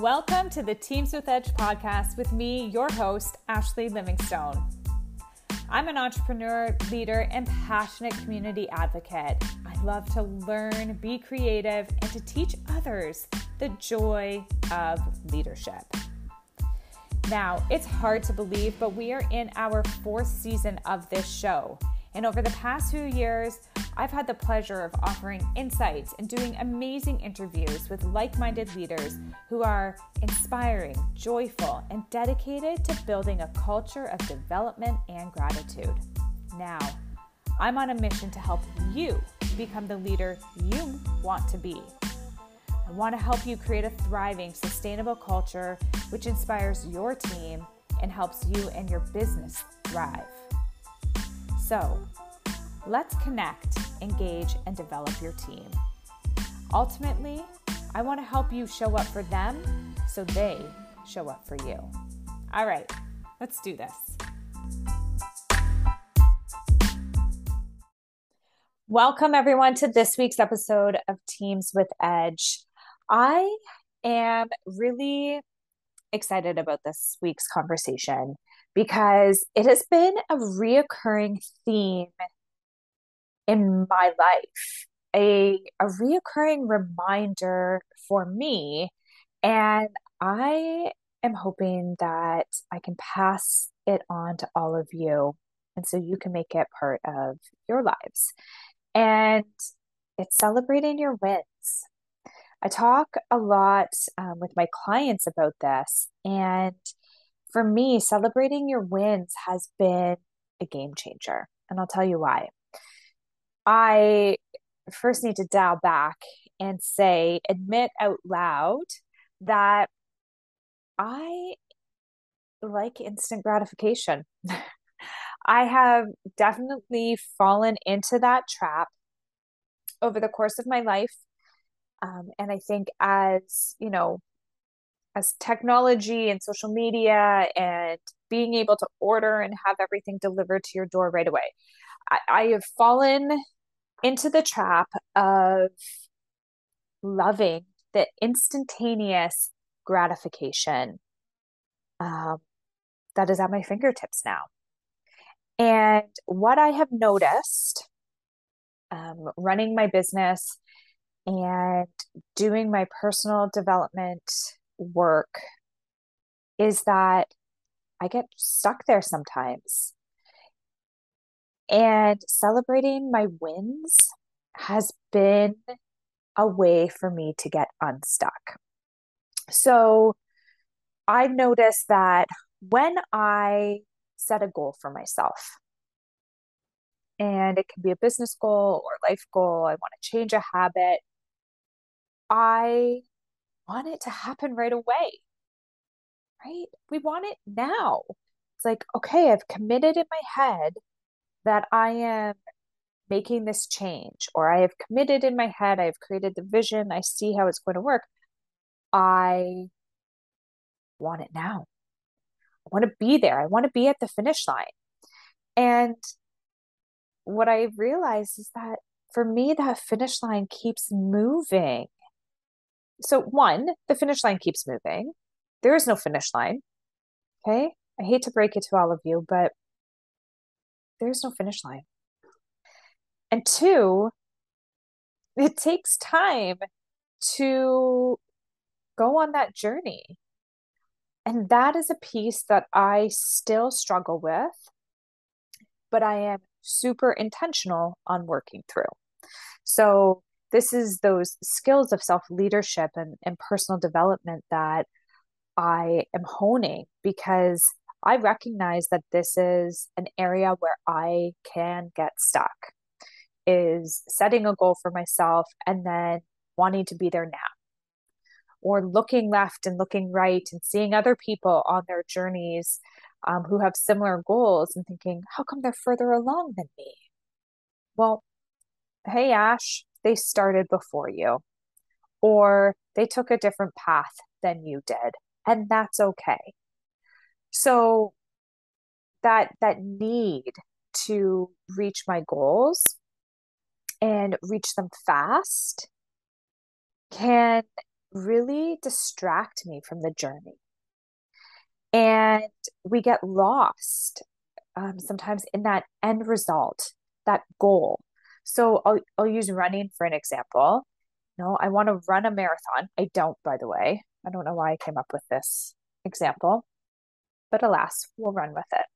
Welcome to the Teams with Edge podcast with me, your host, Ashley Livingstone. I'm an entrepreneur, leader, and passionate community advocate. I love to learn, be creative, and to teach others the joy of leadership. Now, it's hard to believe, but we are in our fourth season of this show. And over the past few years, I've had the pleasure of offering insights and doing amazing interviews with like minded leaders who are inspiring, joyful, and dedicated to building a culture of development and gratitude. Now, I'm on a mission to help you become the leader you want to be. I want to help you create a thriving, sustainable culture which inspires your team and helps you and your business thrive. So, let's connect, engage, and develop your team. Ultimately, I want to help you show up for them so they show up for you. All right, let's do this. Welcome, everyone, to this week's episode of Teams with Edge. I am really excited about this week's conversation because it has been a reoccurring theme in my life, a, a reoccurring reminder for me. And I am hoping that I can pass it on to all of you. And so you can make it part of your lives. And it's celebrating your wins. I talk a lot um, with my clients about this. And for me, celebrating your wins has been a game changer. And I'll tell you why. I first need to dial back and say, admit out loud that I like instant gratification. I have definitely fallen into that trap over the course of my life. Um, and I think as, you know, as technology and social media and being able to order and have everything delivered to your door right away, I, I have fallen into the trap of loving the instantaneous gratification um, that is at my fingertips now. And what I have noticed um, running my business and doing my personal development work is that I get stuck there sometimes. And celebrating my wins has been a way for me to get unstuck. So I've noticed that when I set a goal for myself, and it can be a business goal or life goal, I want to change a habit, I want it to happen right away. Right? We want it now. It's like, okay, I've committed in my head that I am making this change, or I have committed in my head, I have created the vision, I see how it's going to work. I want it now. I want to be there. I want to be at the finish line. And what I realized is that for me, that finish line keeps moving. So, one, the finish line keeps moving. There is no finish line. Okay. I hate to break it to all of you, but there's no finish line. And two, it takes time to go on that journey. And that is a piece that I still struggle with, but I am super intentional on working through. So, this is those skills of self leadership and, and personal development that I am honing because I recognize that this is an area where I can get stuck is setting a goal for myself and then wanting to be there now. Or looking left and looking right and seeing other people on their journeys um, who have similar goals and thinking how come they're further along than me? Well hey ash they started before you or they took a different path than you did and that's okay so that that need to reach my goals and reach them fast can really distract me from the journey. And we get lost um, sometimes in that end result, that goal. So I'll, I'll use running for an example. No, I want to run a marathon. I don't, by the way. I don't know why I came up with this example, but alas, we'll run with it.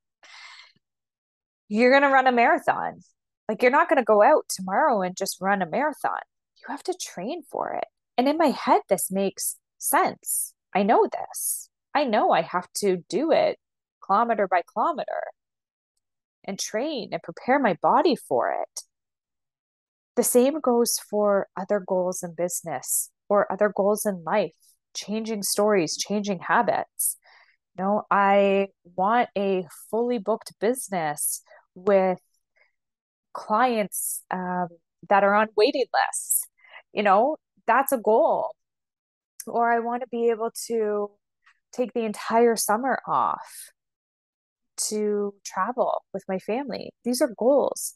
You're going to run a marathon. Like, you're not going to go out tomorrow and just run a marathon. You have to train for it. And in my head, this makes sense. I know this. I know I have to do it kilometer by kilometer and train and prepare my body for it. The same goes for other goals in business or other goals in life, changing stories, changing habits. You know, I want a fully booked business with clients um, that are on waiting lists. You know, that's a goal. Or I want to be able to take the entire summer off to travel with my family. These are goals,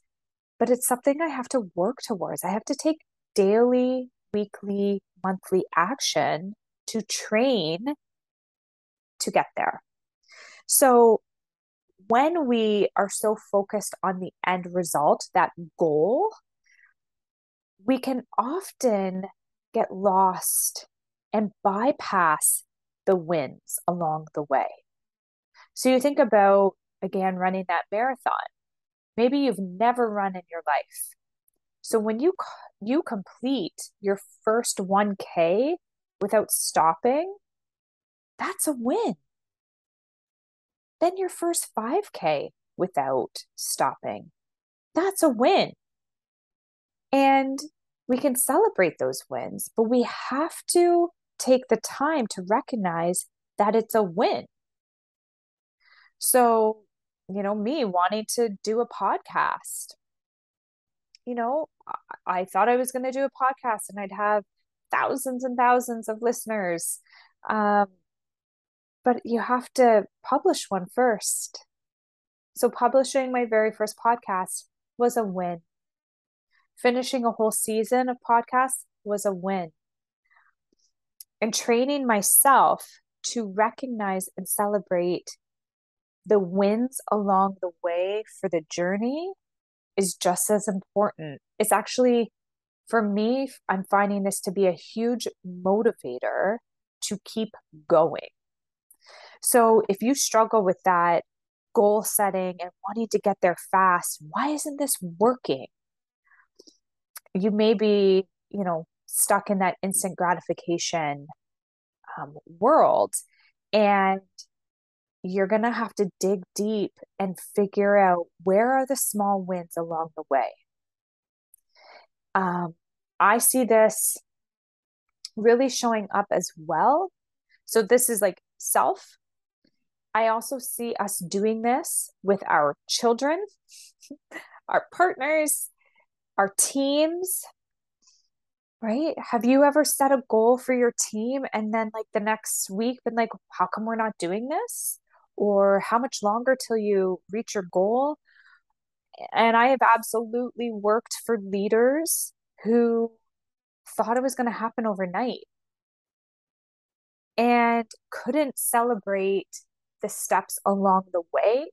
but it's something I have to work towards. I have to take daily, weekly, monthly action to train to get there. So when we are so focused on the end result, that goal, we can often get lost and bypass the wins along the way. So you think about, again, running that marathon. Maybe you've never run in your life. So when you you complete your first 1K without stopping, that's a win. Then your first 5K without stopping, that's a win. And we can celebrate those wins, but we have to take the time to recognize that it's a win. So, you know, me wanting to do a podcast, you know, I, I thought I was going to do a podcast and I'd have thousands and thousands of listeners. Um, but you have to publish one first. So, publishing my very first podcast was a win. Finishing a whole season of podcasts was a win. And training myself to recognize and celebrate the wins along the way for the journey is just as important. It's actually, for me, I'm finding this to be a huge motivator to keep going. So if you struggle with that goal setting and wanting to get there fast, why isn't this working? You may be, you know, stuck in that instant gratification um, world. And you're going to have to dig deep and figure out where are the small wins along the way. Um, I see this really showing up as well. So, this is like self. I also see us doing this with our children, our partners, our teams, right? Have you ever set a goal for your team and then, like, the next week been like, how come we're not doing this? Or how much longer till you reach your goal. And I have absolutely worked for leaders who thought it was going to happen overnight and couldn't celebrate the steps along the way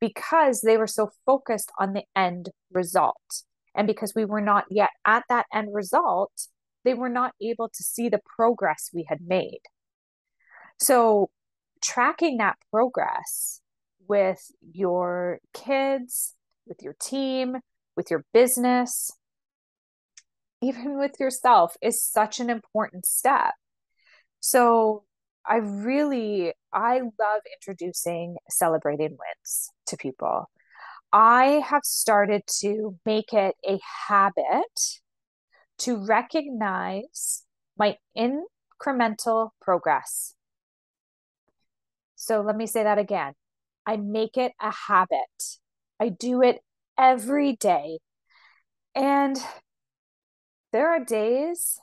because they were so focused on the end result. And because we were not yet at that end result, they were not able to see the progress we had made. So tracking that progress with your kids, with your team, with your business, even with yourself is such an important step. So I really I love introducing celebrating wins to people. I have started to make it a habit to recognize my incremental progress so let me say that again. I make it a habit. I do it every day. And there are days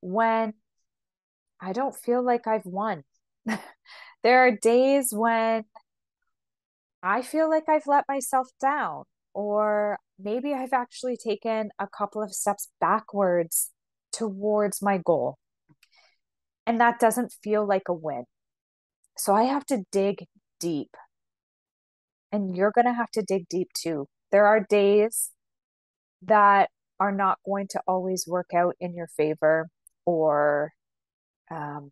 when I don't feel like I've won. there are days when I feel like I've let myself down, or maybe I've actually taken a couple of steps backwards towards my goal. And that doesn't feel like a win. So I have to dig deep. And you're going to have to dig deep too. There are days that are not going to always work out in your favor or um,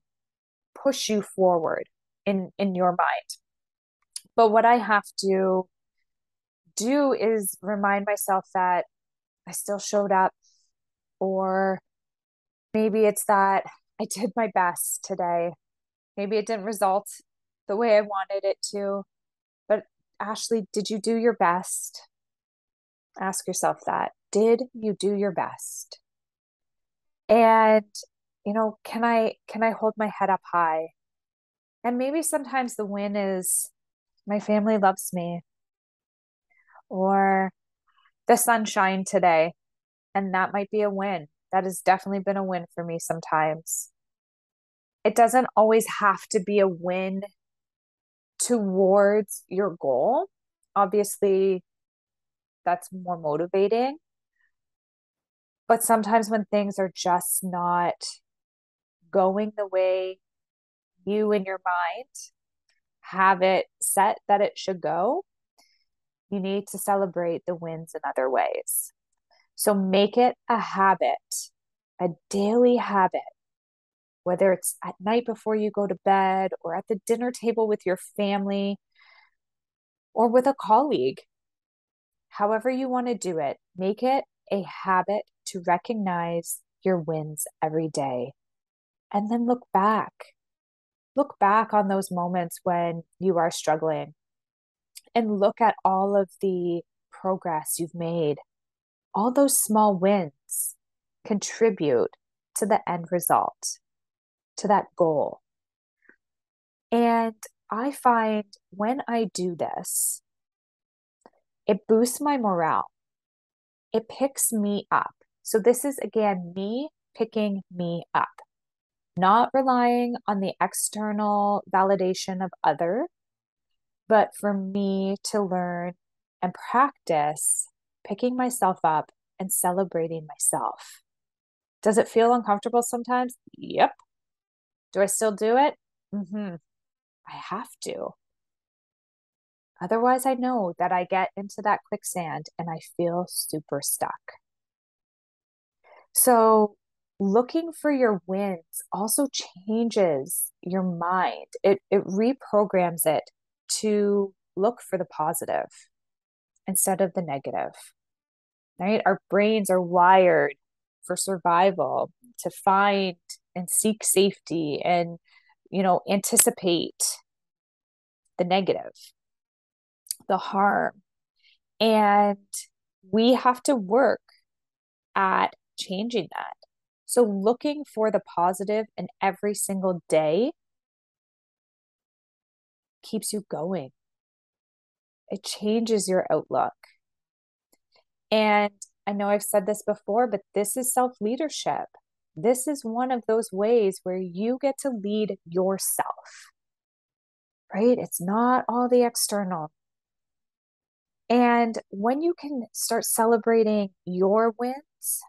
push you forward in in your mind but what i have to do is remind myself that i still showed up or maybe it's that i did my best today maybe it didn't result the way i wanted it to but ashley did you do your best ask yourself that did you do your best and you know can i can i hold my head up high and maybe sometimes the win is my family loves me or the sunshine today. And that might be a win. That has definitely been a win for me sometimes. It doesn't always have to be a win towards your goal. Obviously, that's more motivating. But sometimes when things are just not going the way you in your mind have it set that it should go, you need to celebrate the wins in other ways. So make it a habit, a daily habit, whether it's at night before you go to bed or at the dinner table with your family or with a colleague. However, you want to do it, make it a habit to recognize your wins every day and then look back look back on those moments when you are struggling and look at all of the progress you've made. All those small wins contribute to the end result, to that goal. And I find when I do this, it boosts my morale. It picks me up. So, this is again me picking me up not relying on the external validation of other, but for me to learn and practice picking myself up and celebrating myself. Does it feel uncomfortable sometimes? Yep. Do I still do it? Mm-hmm. I have to. Otherwise, I know that I get into that quicksand and I feel super stuck. So, looking for your wins also changes your mind. It it reprograms it to look for the positive instead of the negative. Right? Our brains are wired for survival, to find and seek safety and you know, anticipate the negative, the harm. And we have to work at changing that. So, looking for the positive in every single day keeps you going. It changes your outlook. And I know I've said this before, but this is self leadership. This is one of those ways where you get to lead yourself, right? It's not all the external. And when you can start celebrating your wins,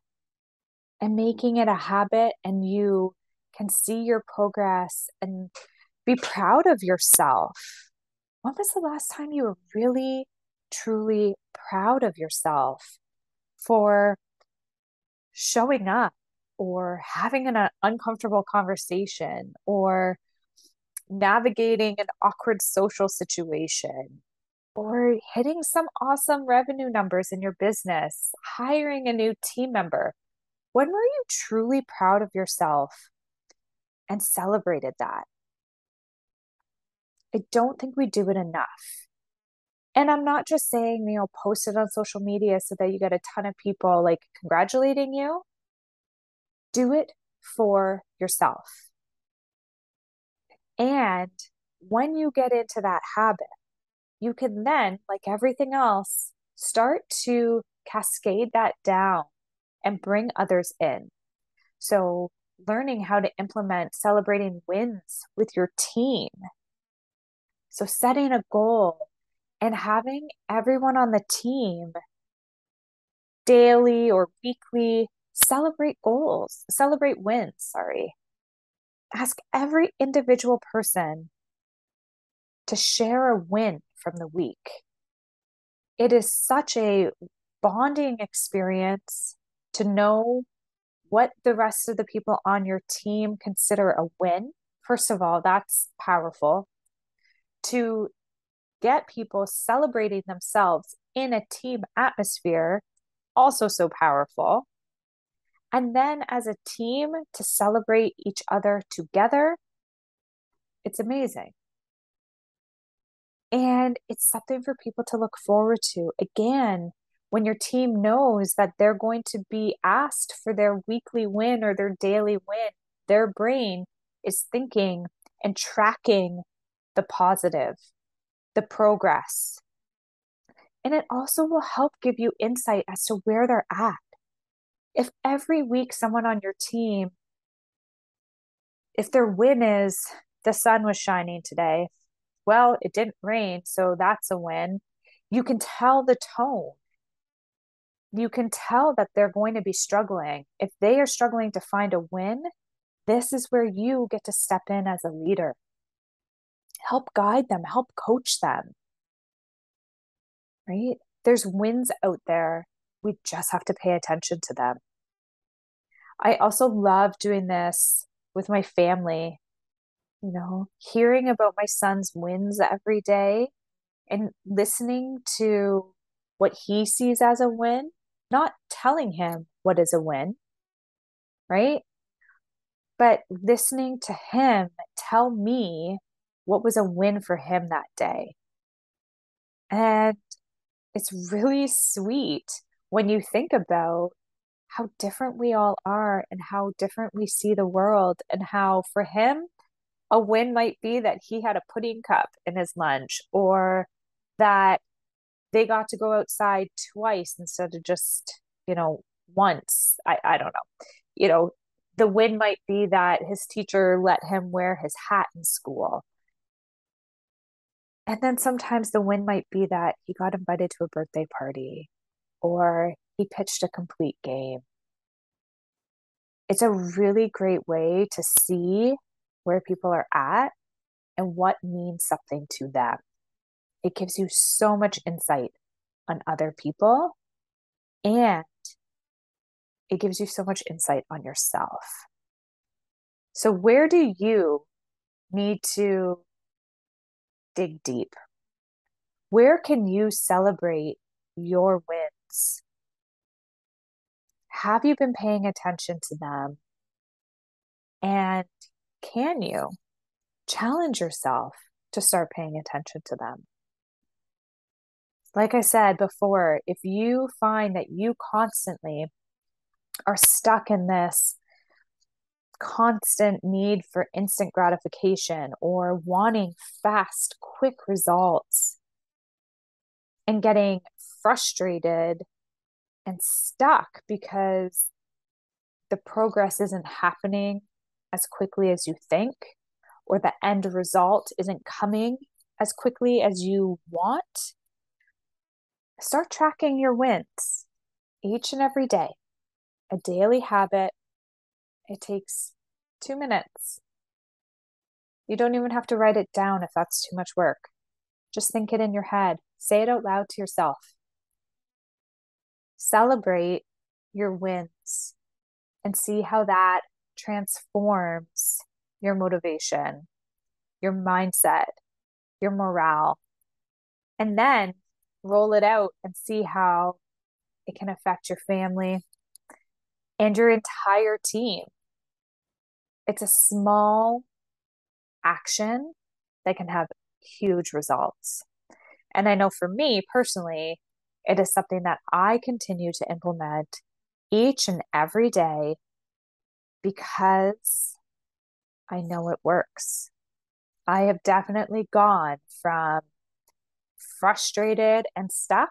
and making it a habit and you can see your progress and be proud of yourself. When was the last time you were really, truly proud of yourself for showing up or having an uh, uncomfortable conversation or navigating an awkward social situation or hitting some awesome revenue numbers in your business, hiring a new team member? When were you truly proud of yourself and celebrated that? I don't think we do it enough. And I'm not just saying, you know, post it on social media so that you get a ton of people like congratulating you. Do it for yourself. And when you get into that habit, you can then, like everything else, start to cascade that down and bring others in. So, learning how to implement celebrating wins with your team. So, setting a goal and having everyone on the team daily or weekly celebrate goals, celebrate wins, sorry. ask every individual person to share a win from the week. It is such a bonding experience to know what the rest of the people on your team consider a win. First of all, that's powerful. To get people celebrating themselves in a team atmosphere, also so powerful. And then as a team to celebrate each other together, it's amazing. And it's something for people to look forward to. Again, when your team knows that they're going to be asked for their weekly win or their daily win, their brain is thinking and tracking the positive, the progress. And it also will help give you insight as to where they're at. If every week someone on your team, if their win is the sun was shining today, well, it didn't rain, so that's a win. You can tell the tone. You can tell that they're going to be struggling. If they are struggling to find a win, this is where you get to step in as a leader. Help guide them, help coach them. Right? There's wins out there. We just have to pay attention to them. I also love doing this with my family you know, hearing about my son's wins every day and listening to what he sees as a win, not telling him what is a win, right? But listening to him tell me what was a win for him that day. And it's really sweet when you think about how different we all are and how different we see the world, and how for him, a win might be that he had a pudding cup in his lunch or that they got to go outside twice instead of just, you know, once. I, I don't know. You know, the win might be that his teacher let him wear his hat in school. And then sometimes the win might be that he got invited to a birthday party or he pitched a complete game. It's a really great way to see where people are at and what means something to them. It gives you so much insight on other people and it gives you so much insight on yourself. So, where do you need to dig deep? Where can you celebrate your wins? Have you been paying attention to them? And can you challenge yourself to start paying attention to them? Like I said before, if you find that you constantly are stuck in this constant need for instant gratification or wanting fast, quick results and getting frustrated and stuck because the progress isn't happening as quickly as you think, or the end result isn't coming as quickly as you want, start tracking your wins each and every day. A daily habit. It takes two minutes. You don't even have to write it down if that's too much work. Just think it in your head. Say it out loud to yourself. Celebrate your wins and see how that transforms your motivation, your mindset, your morale, and then roll it out and see how it can affect your family and your entire team. It's a small action that can have huge results. And I know for me personally, it is something that I continue to implement each and every day because I know it works. I have definitely gone from frustrated and stuck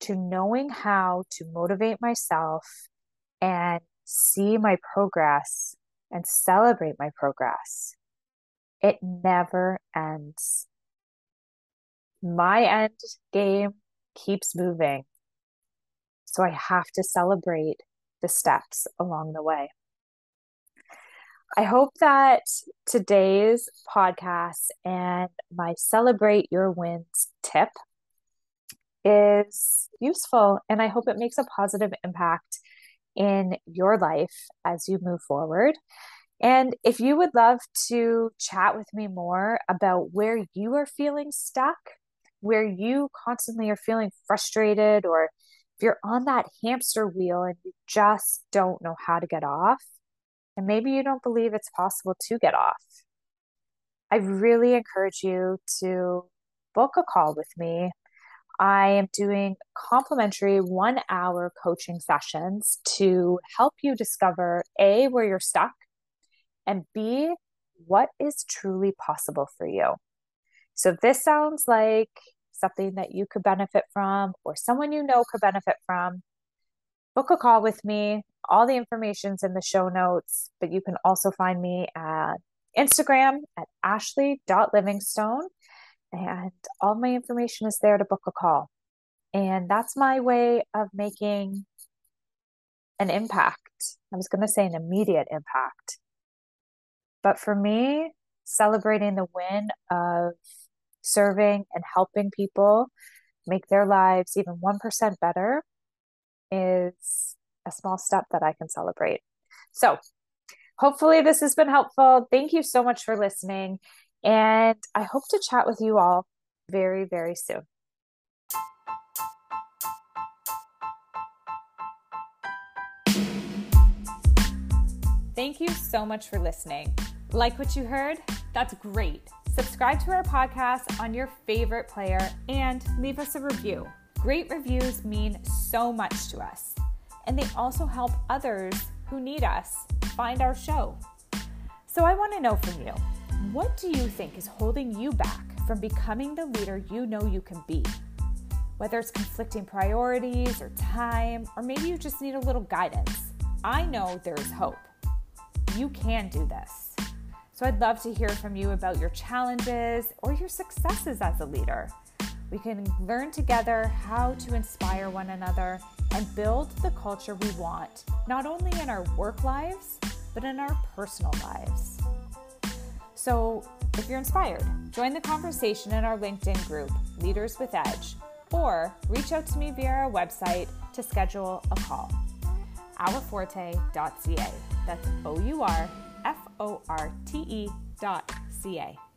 to knowing how to motivate myself and see my progress and celebrate my progress. It never ends. My end game keeps moving. So I have to celebrate the steps along the way. I hope that today's podcast and my celebrate your wins tip is useful and I hope it makes a positive impact in your life as you move forward. And if you would love to chat with me more about where you are feeling stuck, where you constantly are feeling frustrated, or if you're on that hamster wheel and you just don't know how to get off, and maybe you don't believe it's possible to get off, I really encourage you to book a call with me. I am doing complimentary one hour coaching sessions to help you discover A, where you're stuck, and B, what is truly possible for you. So, this sounds like something that you could benefit from or someone you know could benefit from, book a call with me. All the information's in the show notes, but you can also find me at Instagram at ashley.livingstone. And all my information is there to book a call. And that's my way of making an impact. I was going to say an immediate impact. But for me, celebrating the win of serving and helping people make their lives even 1% better is a small step that I can celebrate. So, hopefully, this has been helpful. Thank you so much for listening. And I hope to chat with you all very, very soon. Thank you so much for listening. Like what you heard? That's great. Subscribe to our podcast on your favorite player and leave us a review. Great reviews mean so much to us, and they also help others who need us find our show. So I want to know from you what do you think is holding you back from becoming the leader you know you can be? Whether it's conflicting priorities or time, or maybe you just need a little guidance, I know there is hope. You can do this. So I'd love to hear from you about your challenges or your successes as a leader. We can learn together how to inspire one another and build the culture we want, not only in our work lives, but in our personal lives. So, if you're inspired, join the conversation in our LinkedIn group, Leaders with Edge, or reach out to me via our website to schedule a call. Ourforte.ca. That's O U R F O R T E dot C A.